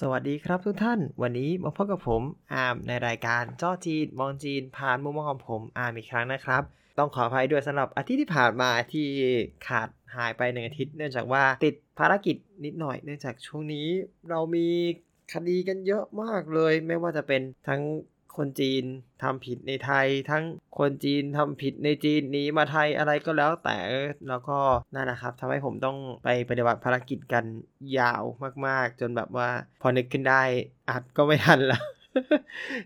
สวัสดีครับทุกท่าน วันนี้มาพบกับผมอาร์มในรายการจ้อจีน มองจีน ผ่านมุมมองของผมอาร์มอีกครั้งนะครับ ต้องขออภัยด้วยสำหรับอาทิตย์ที่ผ่านมาที่ขาดหายไปหนึ่งอาทิตย์ เนื่องจากว่าติดภารกิจนิดหน่อย เนื่องจากช่วงนี้เรามีคดีกันเยอะมากเลย ไม่ว่าจะเป็นทั้ง คนจีนทำผิดในไทย ทั้งคนจีนทำผิดในจีนหนีมาไทยอะไรก็แล้วแต่แล้วก็นั่นนะครับทำให้ผมต้องไปปฏิบัติภารกิจกันยาวมากๆ จนแบบว่าพอนึกขึ้นได้อัดก็ไม่ทันแล้ว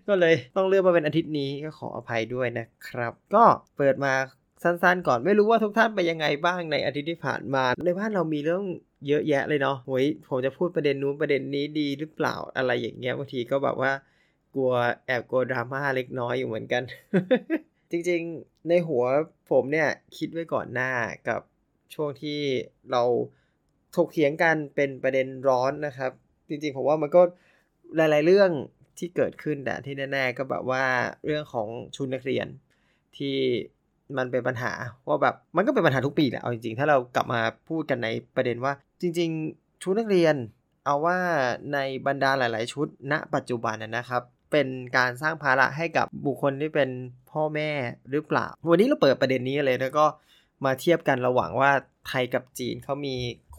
ก็เลยต้องเลื่อกมาเป็นอาทิตย์นี้ก็ขออภัยด้วยนะครับ ก็เปิดมาสั้นๆ ก่อนไม่รู้ว่าทุกท่านไปยังไงบ้างในอาทิตย์ที่ผ่านมา ในบ้านเรามีเรื่องเยอะแยะเลยเนาะโอ้ยผมจะพูดประเด็นนู้นประเด็นนี้ดีหรือเปล่าอะไรอย่างเงี้ยบางทีก็แบบว่า กลัวแอบกลัวดราม่าเล็กน้อยอยู่เหมือนกัน จริงๆ ในหัวผมเนี่ยคิดไว้ก่อนหน้ากับช่วงที่เราถกเถียงกันเป็นประเด็นร้อนนะครับ จริงๆ ผมว่ามันก็หลายๆเรื่องที่เกิดขึ้นแต่ที่แน่ๆก็แบบว่าเรื่องของชุดนักเรียนที่มันเป็นปัญหาว่าแบบมันก็เป็นปัญหาทุกปีแหละเอาจริงๆ ถ้าเรากลับมาพูดกันในประเด็นว่า จริง ๆ ชุดนักเรียน เอาว่าในบรรดาหลาย ๆ ชุดณ ปัจจุบันนะครับ เป็นการสร้างภาระให้กับบุคคลที่เป็นพ่อแม่หรือเปล่า วันนี้เราเปิดประเด็นนี้เลยแล้วก็มาเทียบกันระหว่างว่าไทยกับจีนเขามี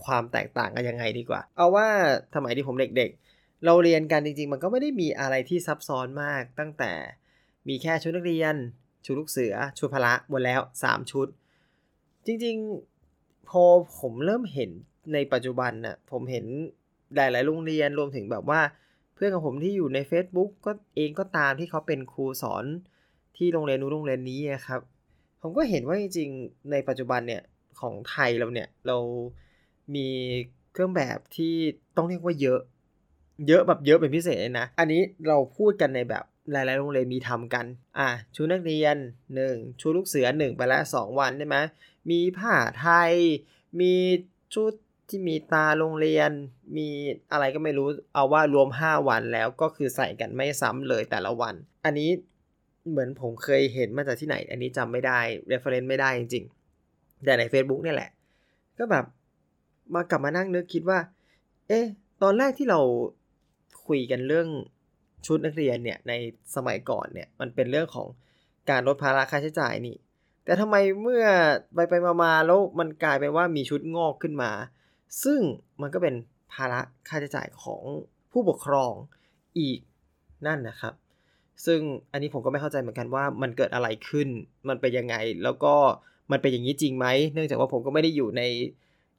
ความแตกต่างกันยังไงดีกว่า เอาว่าสมัยที่ผมเด็กๆ เราเรียนกันจริง ๆ มันก็ไม่ได้มีอะไรที่ซับซ้อนมากตั้งแต่มีแค่ชุดนักเรียน ชุดลูกเสือ ชุดพละหมดแล้ว 3 ชุด จริงๆ พอผมเริ่มเห็นในปัจจุบันน่ะผมเห็นหลายๆโรงเรียนรวมถึงแบบว่า พื่อนของผมที่อยู่ใน Facebook ก็เองก็ตามที่เขาเป็นครูสอนที่โรงเรียนนู้นโรงเรียนนี้ครับ ผมก็เห็นว่าจริงๆในปัจจุบันเนี่ยของไทยเราเนี่ยเรามีเครื่องแบบที่ต้องเรียกว่าเยอะ เยอะแบบเยอะเป็นพิเศษเลยนะ อันนี้เราพูดกันในแบบหลายๆโรงเรียนมีทำกัน อะชุดนักเรียน 1 ชุดลูกเสือ 1 ไปแล้ว2วันใช่ไหมมีผ้าไทย มีชุด ที่มีตาโรงเรียน มีอะไรก็ไม่รู้เอาว่ารวม 5 วันแล้วก็คือใส่กันไม่ซ้ำเลยแต่ละวัน อันนี้เหมือนผมเคยเห็นมาจากที่ไหน อันนี้จำไม่ได้ reference ไม่ได้จริงๆ แต่ใน Facebook เนี่ยแหละ ก็แบบมากลับมานั่งนึกคิดว่า เอ๊ะตอนแรกที่เราคุยกันเรื่องชุดนักเรียนเนี่ยในสมัยก่อนเนี่ยมันเป็นเรื่องของการลดภาระค่าใช้จ่ายนี่ แต่ทำไมเมื่อไปไปมาๆแล้วมันกลายเป็นว่ามีชุดงอกขึ้นมา ซึ่งมันก็เป็นภาระค่าใช้จ่ายของผู้ปกครองอีกนั่นนะครับ ซึ่งอันนี้ผมก็ไม่เข้าใจเหมือนกันว่ามันเกิดอะไรขึ้น มันเป็นยังไง แล้วก็มันเป็นอย่างนี้จริงไหม เนื่องจากว่าผมก็ไม่ได้อยู่ใน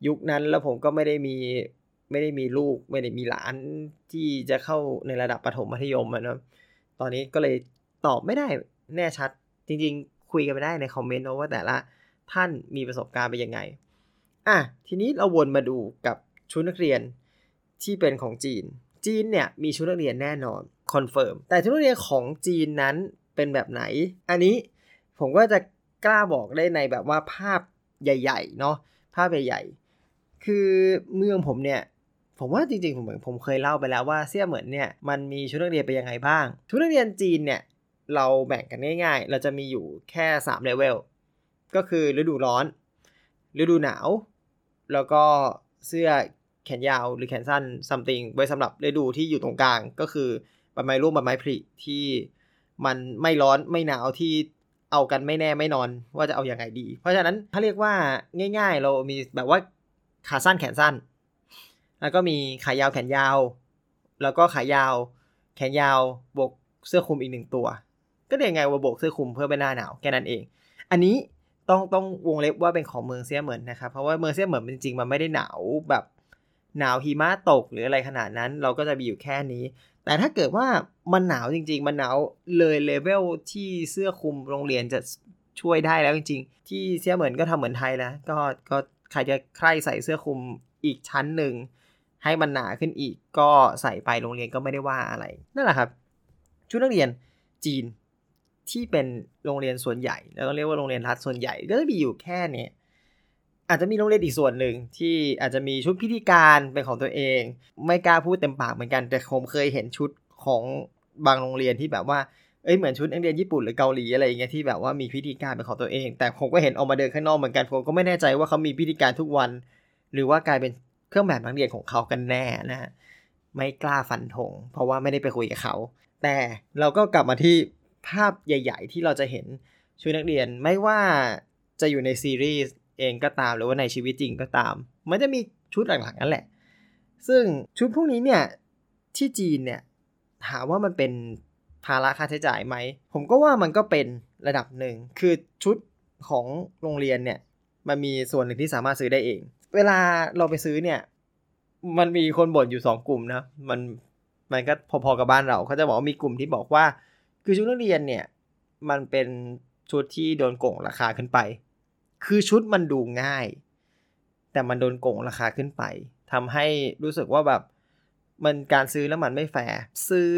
ยุคนั้น แล้วผมก็ไม่ได้มีไม่ได้มีลูก ไม่ได้มีหลานที่จะเข้าในระดับประถมมัธยมนะตอนนี้ก็เลยตอบไม่ได้แน่ชัด จริงๆ คุยกันไปได้ในคอมเมนต์นะว่าแต่ละท่านมีประสบการณ์เป็นยังไง อะทีนี้เราวนมาดูกับชุดนักเรียนที่เป็นของจีน จีนเนี่ยมีชุดนักเรียนแน่นอน confirm แต่ชุดนักเรียนของจีนนั้นเป็นแบบไหน อันนี้ผมก็จะกล้าบอกได้ในแบบว่าภาพใหญ่ๆเนาะภาพใหญ่ๆคือเมืองผมเนี่ยผมว่าจริงๆผมเหมือนผมเคยเล่าไปแล้วว่าเสี่ยเหมือนเนี่ยมันมีชุดนักเรียนไปยังไงบ้างชุดนักเรียนจีนเนี่ยเราแบ่งกันง่าย ๆ เราจะมีอยู่แค่3เลเวลก็คือฤดูร้อน ฤดูหนาว แล้วก็เสื้อแขนยาวหรือแขนสั้นซัมติงไว้สำหรับฤดูที่อยู่ตรงกลางก็คือใบไม้ร่วงใบไม้ผลิที่มันไม่ร้อนไม่หนาวที่เอากันไม่แน่ไม่นอนว่าจะเอาอยัางไงดี เพราะฉะนั้นถ้าเรียกว่าง่าย ๆ เรามีแบบว่าขาสั้นแขนสั้น แล้วก็มีขายาวแขนยาว แล้วก็ขายาว แขนยาวบวกเสื้อคลุมอีกหนึ่งตัว ก็เรียกไงว่าบวกเสื้อคลุมเพื่อเป็นหน้าหนาวแค่นั้นเอง อันนี้ ต้องต้องวงเล็บว่าเป็นของเมืองเซียเหมือนนะครับ เพราะว่าเมืองเซียเหมือนจริงๆมันไม่ได้หนาวแบบหนาวหิมะตกหรืออะไรขนาดนั้น เราก็จะมีอยู่แค่นี้ แต่ถ้าเกิดว่ามันหนาวจริง ๆ มันหนาวเลยเลเวลที่เสื้อคลุมโรงเรียนจะช่วยได้แล้วจริง ๆ ที่เซียเหมือนก็ทำเหมือนไทยแล้วก็ก็ใครจะใครใส่เสื้อคลุมอีกชั้นหนึ่งให้มันหนาขึ้นอีกก็ใส่ไปโรงเรียนก็ไม่ได้ว่าอะไรนั่นแหละครับ ชุดนักเรียนจีน ที่เป็นโรงเรียนส่วนใหญ่แล้วก็เรียกว่าโรงเรียนรัฐส่วนใหญ่ก็จะมีอยู่แค่นี้อาจจะมีโรงเรียนอีกส่วนหนึ่งที่อาจจะมีชุดพิธีการเป็นของตัวเอง ไม่กล้าพูดเต็มปากเหมือนกันแต่ผมเคยเห็นชุดของบางโรงเรียนที่แบบว่าเอ้ยเหมือนชุดนักเรียนญี่ปุ่นหรือเกาหลีอะไรอย่างเงี้ยที่แบบว่ามีพิธีการเป็นของตัวเอง แต่ผมก็เห็นออกมาเดินข้างนอกเหมือนกันผมก็ไม่แน่ใจว่าเขามีพิธีการทุกวัน หรือว่ากลายเป็นเครื่องแบบนักเรียนของเขากันแน่นะฮะไม่กล้าฟันธงเพราะว่าไม่ได้ไปคุยกับเขา แต่เราก็กลับมาที่ ภาพใหญ่ ๆ ที่เราจะเห็นชุดนักเรียนไม่ว่าจะอยู่ในซีรีส์เองก็ตามหรือว่าในชีวิตจริงก็ตาม มันจะมีชุดหลักๆนั่นแหละ ซึ่งชุดพวกนี้เนี่ยที่จีนเนี่ยถามว่ามันเป็นภาระค่าใช้จ่ายไหม ผมก็ว่ามันก็เป็นระดับหนึ่ง คือชุดของโรงเรียนเนี่ย มันมีส่วนหนึ่งที่สามารถซื้อได้เอง เวลาเราไปซื้อเนี่ย มันมีคนบ่นอยู่สองกลุ่มนะ มันมันก็พอๆกับบ้านเราเขาจะบอกว่ามีกลุ่มที่บอกว่า คือชุดนักเรียนเนี่ยมันเป็นชุดที่โดนโกงราคาขึ้นไป คือชุดมันดูง่าย แต่มันโดนโกงราคาขึ้นไปทำให้รู้สึกว่าแบบมันการซื้อแล้วมันไม่แฟร์ซื้อ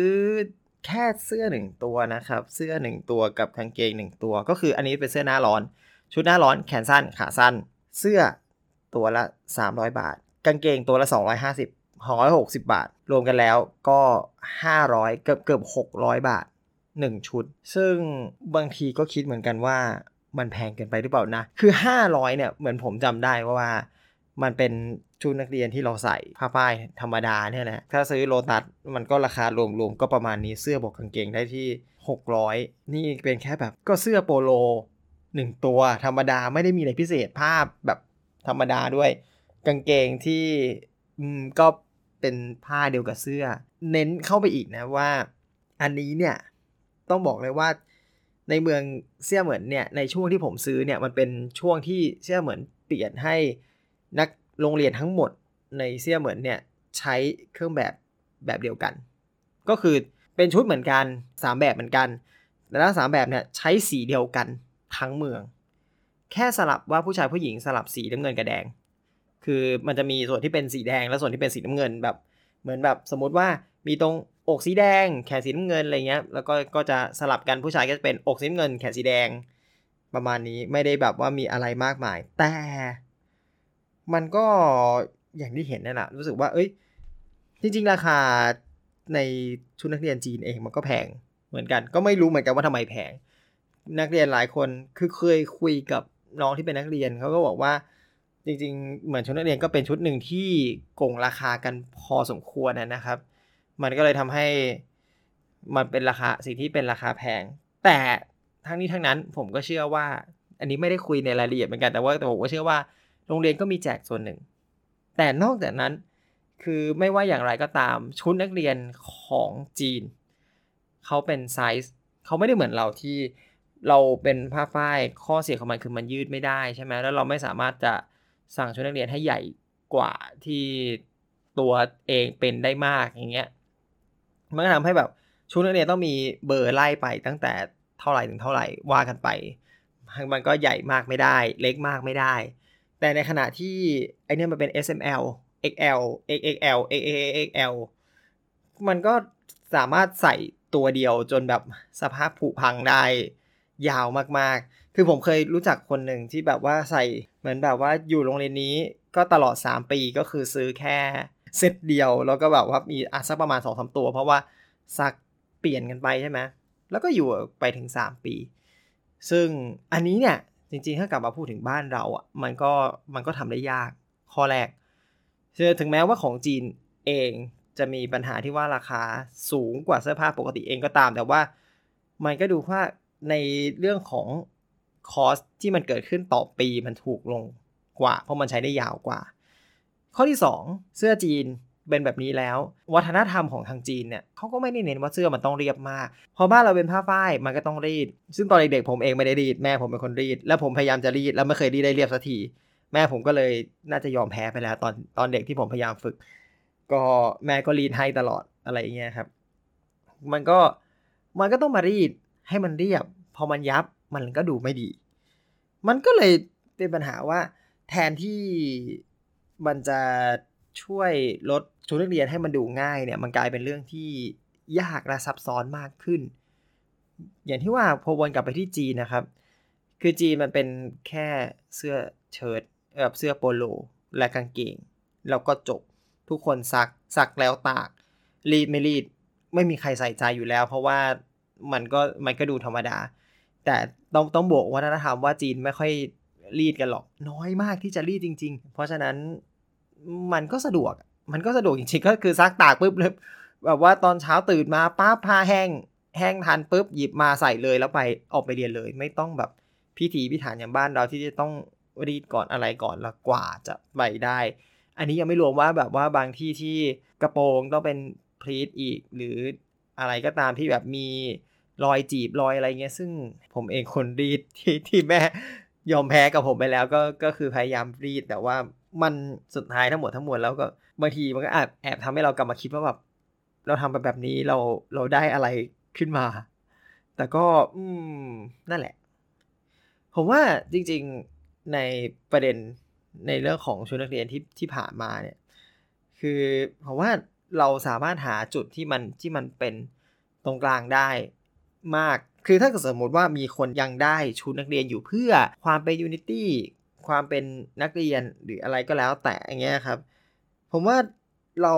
แค่เสื้อหนึ่งตัวนะครับ เสื้อหนึ่งตัวกับกางเกงหนึ่งตัว ก็คืออันนี้เป็นเสื้อหน้าร้อน ชุดหน้าร้อนแขนสั้นขาสั้น เสื้อตัวละ 300 บาท กางเกงตัวละ 250 160 บาท รวมกันแล้วก็ 500 เกือบเกือบ600 บาท 1 ชุด ซึ่งบางทีก็คิดเหมือนกันว่ามันแพงเกินไปหรือเปล่านะ คือ 500เนี่ยเหมือนผมจำได้ว่า มันเป็นชุดนักเรียนที่เราใส่ผ้าป้ายธรรมดาเนี่ยนะถ้าซื้อโลตัสมันก็ราคารวมๆก็ประมาณนี้เสื้อบอกกางเกงได้ที่ 600 นี่เป็นแค่แบบก็เสื้อโปโล 1 ตัวธรรมดาไม่ได้มีอะไรพิเศษภาพแบบธรรมดาด้วย กางเกงที่ก็เป็นผ้าเดียวกับเสื้อ เน้นเข้าไปอีกนะว่า อันนี้เนี่ย ต้องบอกเลยว่า ในเมืองเสี่ยเหมือนเนี่ยในช่วงที่ผมซื้อเนี่ยมันเป็นช่วงที่เสี่ยเหมือนเปลี่ยนให้นักโรงเรียนทั้งหมดในเสี่ยเหมือนเนี่ยใช้เครื่องแบบแบบเดียวกัน ก็คือเป็นชุดเหมือนกัน 3 แบบเหมือนกันแต่ละสามแบบเนี่ยใช้สีเดียวกันทั้งเมือง แค่สลับว่าผู้ชายผู้หญิงสลับสีน้ำเงินกับแดง คือมันจะมีส่วนที่เป็นสีแดงและส่วนที่เป็นสีน้ำเงินแบบ เหมือนแบบสมมติว่ามีตรง อกสีแดง แขนสีน้ำเงินอะไรเงี้ย แล้วก็ก็จะสลับกันผู้ชายก็จะเป็นอกสีน้ำเงิน แขนสีแดง ประมาณนี้ไม่ได้แบบว่ามีอะไรมากมาย แต่ มันก็อย่างที่เห็นนั่นแหละรู้สึกว่า เอ้ย จริง ๆ ราคาในชุดนักเรียนจีนเองมันก็แพงเหมือนกัน ก็ไม่รู้เหมือนกันว่าทำไมแพง นักเรียนหลายคนคือเคยคุยกับน้องที่เป็นนักเรียนเขาก็บอกว่าจริง ๆ เหมือนชุดนักเรียนก็เป็นชุดหนึ่งที่โกงราคากันพอสมควรนะครับ มันก็เลยทำให้มันเป็นราคาสิ่งที่เป็นราคาแพง แต่ทั้งนี้ทั้งนั้นผมก็เชื่อว่า อันนี้ไม่ได้คุยในรายละเอียดเหมือนกันแต่ว่าแต่ผมก็เชื่อว่าโรงเรียนก็มีแจกส่วนหนึ่ง แต่นอกจากนั้นคือไม่ว่าอย่างไรก็ตามชุดนักเรียนของจีนเขาเป็นไซส์เขาไม่ได้เหมือนเราที่เราเป็นผ้าฝ้ายข้อเสียของมันคือมันยืดไม่ได้ใช่ไหมแล้วเราไม่สามารถจะสั่งชุดนักเรียนให้ใหญ่กว่าที่ตัวเองเป็นได้มากอย่างเงี้ย มันก็ทำให้แบบชุดนักเรียนต้องมีเบอร์ไล่ไปตั้งแต่เท่าไหร่ถึงเท่าไหร่ว่ากันไป มันก็ใหญ่มากไม่ได้ เล็กมากไม่ได้ แต่ในขณะที่ไอเนี้ยมันเป็น SML XL XXL XXL มันก็สามารถใส่ตัวเดียวจนแบบสภาพผุพังได้ ยาวมากๆ คือผมเคยรู้จักคนหนึ่งที่แบบว่าใส่เหมือนแบบว่าอยู่โรงเรียนนี้ก็ตลอด 3 ปีก็คือซื้อแค่ เซตเดียว แล้วก็แบบว่ามีอสักประมาณ2อสตัว เพราะว่าซักเปลี่ยนกันไปใช่ไหมแล้วก็อยู่ไปถึง 3 ปี ซึ่งอันนี้เนี่ยจริงๆ ถ้ากลับมาพูดถึงบ้านเราอะมันก็มันก็ทำได้ยากข้อแรกถึงแม้ว่าของจีนเองจะมีปัญหาที่ว่าราคาสูงกว่าเสื้อผ้าปกติเองก็ตาม แต่ว่ามันก็ดูว่าในเรื่องของคอสที่มันเกิดขึ้นต่อปีมันถูกลงกว่า เพราะมันใช้ได้ยาวกว่า ข้อที่ 2 เสื้อจีนเป็นแบบนี้แล้ว วัฒนธรรมของทางจีนเนี่ยเขาก็ไม่ได้เน้นว่าเสื้อมันต้องเรียบมาก พอบ้านเราเป็นผ้าฝ้ายมันก็ต้องรีด ซึ่งตอนเด็กๆผมเองไม่ได้รีด แม่ผมเป็นคนรีด แล้วผมพยายามจะรีด แล้วไม่เคยรีดได้เรียบสักทีแม่ผมก็เลยน่าจะยอมแพ้ไปแล้ว ตอนตอนเด็กที่ผมพยายามฝึก ก็แม่ก็รีดให้ตลอดอะไรอย่างเงี้ยครับ มันก็มันก็ต้องมารีดให้มันเรียบ พอมันยับมันก็ดูไม่ดี มันก็เลยเป็นปัญหาว่าแทนที่ มันจะช่วยลดชุดนักเรียนให้มันดูง่ายเนี่ยมันกลายเป็นเรื่องที่ยากและซับซ้อนมากขึ้น อย่างที่ว่าพอวนกลับไปที่จีนนะครับ คือจีนมันเป็นแค่เสื้อเชิ้ตแบบเสื้อโปโล และกางเกง แล้วก็จบทุกคนซักซักแล้วตาก รีดไม่รีดไม่มีใครใส่ใจอยู่แล้ว เพราะว่ามันก็มันก็ดูธรรมดา แต่ต้องต้องบอกวัฒนธรรมว่าจีนไม่ค่อย รีดกันหรอก น้อยมากที่จะรีดจริง ๆ เพราะฉะนั้นมันก็สะดวก มันก็สะดวกจริงๆ ก็คือซักตากปุ๊บเลยแบบว่าตอนเช้าตื่นมาป้าผ้าแห้ง แห้งทันปุ๊บหยิบมาใส่เลยแล้วไปออกไปเรียนเลย ไม่ต้องแบบพิธีพิธานอย่างบ้านเราที่จะต้องรีดก่อนอะไรก่อนแล้วกว่าจะไปได้ อันนี้ยังไม่รวมว่าแบบว่าบางที่ที่กระโปรงต้องเป็นพลีทอีก หรืออะไรก็ตามที่แบบมีรอยจีบรอยอะไรเงี้ย ซึ่งผมเองคนรีดที่ที่แม่ ยอมแพ้กับผมไปแล้วก็ก็คือพยายามรีด แต่ว่ามันสุดท้ายทั้งหมดทั้งมวลแล้วก็บางทีมันก็แอบแอบทำให้เรากลับมาคิดว่าแบบเราทำไปแบบนี้เราเราได้อะไรขึ้นมา แต่ก็ อืม นั่นแหละ ผมว่าจริง ๆในประเด็นในเรื่องของชุดนักเรียนที่ที่ผ่านมาเนี่ย คือผมว่าเราสามารถหาจุดที่มันที่มันเป็นตรงกลางได้ มาก คือถ้าสมมติว่ามีคนยังได้ชุดนักเรียนอยู่เพื่อความเป็นยูนิตี้ความเป็นนักเรียนหรืออะไรก็แล้วแต่อย่างเงี้ยครับ ผมว่าเรา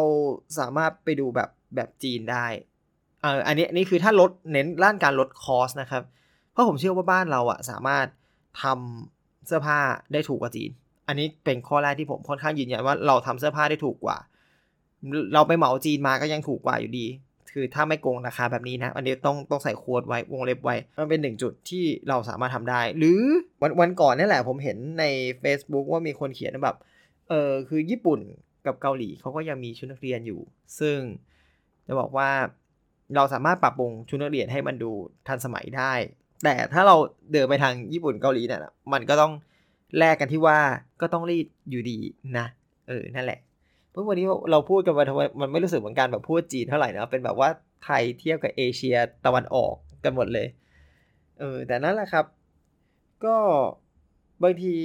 สามารถไปดูแบบแบบจีนได้เอออันนี้นี่คือถ้าลดเน้นด้านการลดคอสนะครับ เพราะผมเชื่อว่าบ้านเราอะสามารถทำเสื้อผ้าได้ถูกกว่าจีน อันนี้เป็นข้อแรกที่ผมค่อนข้างยืนยันว่าเราทำเสื้อผ้าได้ถูกกว่า เราไปเหมาจีนมาก็ยังถูกกว่าอยู่ดี คือถ้าไม่โกงราคาแบบนี้นะ อันนี้ต้องต้องใส่โค้ดไว้วงเล็บไว้ มันเป็นหนึ่งจุดที่เราสามารถทำได้ หรือวันวันก่อนนี่แหละผมเห็นใน Facebook ว่ามีคนเขียนแบบเออคือญี่ปุ่นกับเกาหลีเขาก็ยังมีชุดนักเรียนอยู่ ซึ่งจะบอกว่าเราสามารถปรับปรุงชุดนักเรียนให้มันดูทันสมัยได้ แต่ถ้าเราเดินไปทางญี่ปุ่นเกาหลีเนี่ยมันก็ต้องแลกกันที่ว่าก็ต้องรีดอยู่ดีนะ เออ นั่นแหละ เพราะวันนี้เราพูดกันมาทำไมมันไม่รู้สึกเหมือนกันแบบพูดจีนเท่าไหร่นะเป็นแบบว่าไทยเทียบกับเอเชียตะวันออกกันหมดเลยเออแต่นั่นแหละครับ ก็บางที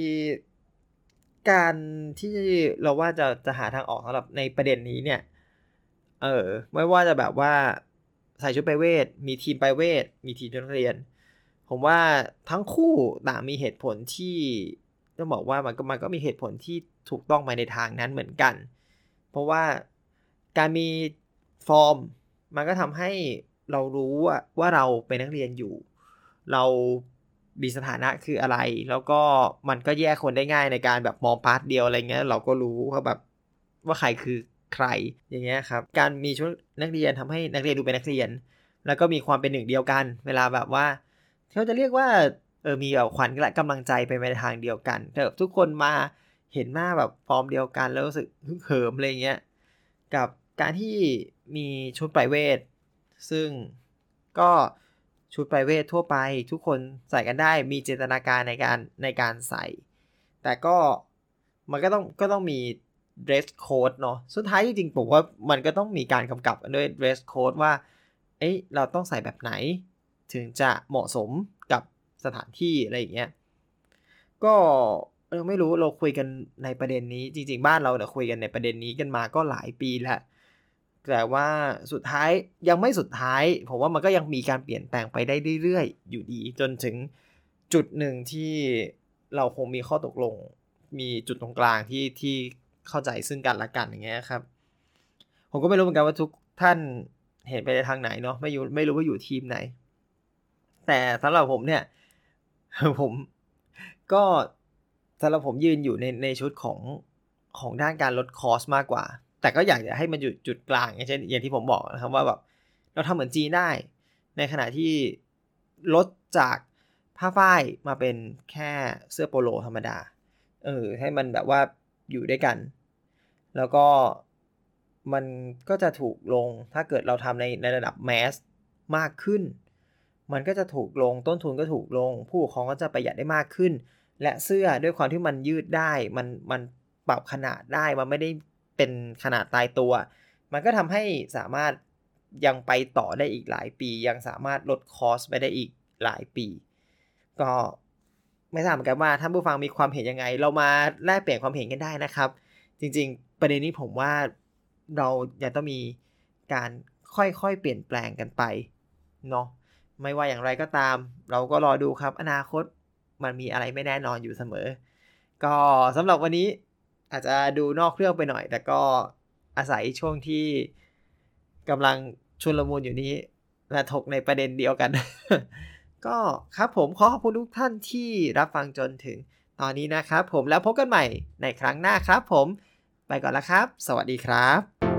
การที่เราว่าจะจะหาทางออกสำหรับในประเด็นนี้เนี่ย เออไม่ว่าจะแบบว่าใส่ชุดไปเวท มีทีมไปเวท มีทีมนักเรียน ผมว่าทั้งคู่ต่างมีเหตุผลที่ต้องบอกว่ามันก็มันก็มีเหตุผลที่ถูกต้องไปในทางนั้นเหมือนกัน เพราะว่าการมีฟอร์ม มันก็ทำให้เรารู้ว่าว่าเราเป็นนักเรียนอยู่ เรามีสถานะคืออะไร แล้วก็มันก็แยกคนได้ง่ายในการแบบมองปราดเดียวอะไรเงี้ย เราก็รู้ว่าแบบว่าใครคือใครอย่างเงี้ยครับ การมีชุดนักเรียนทำให้นักเรียนดูเป็นนักเรียน แล้วก็มีความเป็นหนึ่งเดียวกัน เวลาแบบว่าเขาจะเรียกว่าเออมีแบบขวัญและกำลังใจไปในทางเดียวกันแต่ทุกคนมา เห็นหน้าแบบฟอร์มเดียวกันแล้วรู้สึกฮึกเหิมอะไรเงี้ยกับการที่มีชุดไพรเวทซึ่งก็ชุดไพรเวททั่วไปทุกคนใส่กันได้มีเจตนาการในการในการใส่ แต่ก็มันก็ต้องก็ต้องมี dress code เนาะสุดท้ายจริงๆผมว่ามันก็ต้องมีการกำกับด้วย dress code ว่า เอ้ยเราต้องใส่แบบไหน ถึงจะเหมาะสมกับสถานที่อะไรอย่างเงี้ยก็ เออไม่รู้เราคุยกันในประเด็นนี้ จริง ๆ บ้านเราเนี่ยคุยกันในประเด็นนี้กันมาก็หลายปีแล้วแต่ว่าสุดท้ายยังไม่สุดท้ายผมว่ามันก็ยังมีการเปลี่ยนแปลงไปได้เรื่อยๆ อยู่ดี จนถึงจุดหนึ่งที่เราคงมีข้อตกลง มีจุดตรงกลางที่ที่เข้าใจซึ่งกันและกันอย่างเงี้ยครับ ผมก็ไม่รู้เหมือนกันว่าทุกท่านเห็นไปในทางไหนเนาะไม่อยู่ไม่รู้ว่าอยู่ทีมไหน แต่สำหรับผมเนี่ย ผมก็ สำหรับผมยืนอยู่ในในชุดของของด้านการลดคอสมากกว่า แต่ก็อยากจะให้มันอยู่จุดกลาง อย่างเช่นอย่างที่ผมบอกนะครับว่าแบบเราทำเหมือนจีนได้ ในขณะที่ลดจากผ้าฝ้ายมาเป็นแค่เสื้อโปโลธรรมดา เออ ให้มันแบบว่าอยู่ด้วยกัน แล้วก็มันก็จะถูกลงถ้าเกิดเราทำในในระดับแมสมากขึ้น มันก็จะถูกลงต้นทุนก็ถูกลง ผู้ปกครองก็จะประหยัดได้มากขึ้น และเสื้อด้วยความที่มันยืดได้ มันมันปรับขนาดได้ มันไม่ได้เป็นขนาดตายตัว มันก็ทำให้สามารถยังไปต่อได้อีกหลายปี ยังสามารถลดคอสไปได้อีกหลายปี ก็ไม่ทราบเหมือนกันว่าท่านผู้ฟังมีความเห็นยังไง เรามาแลกเปลี่ยนความเห็นกันได้นะครับ จริง ๆ ประเด็นนี้ผมว่าเรายังต้องมีการค่อยๆเปลี่ยนแปลงกันไปเนาะไม่ว่าอย่างไรก็ตาม เราก็รอดูครับ อนาคต มันมีอะไรไม่แน่นอนอยู่เสมอ ก็สำหรับวันนี้อาจจะดูนอกเครื่องไปหน่อย แต่ก็อาศัยช่วงที่กำลังชุนลมุนอยู่นี้มาถกในประเด็นเดียวกัน ก็ครับผมขอขอบคุณทุกท่านที่รับฟังจนถึงตอนนี้นะครับผมแล้วพบกันใหม่ในครั้งหน้าครับผม ไปไปก่อนแล้วครับ สวัสดีครับ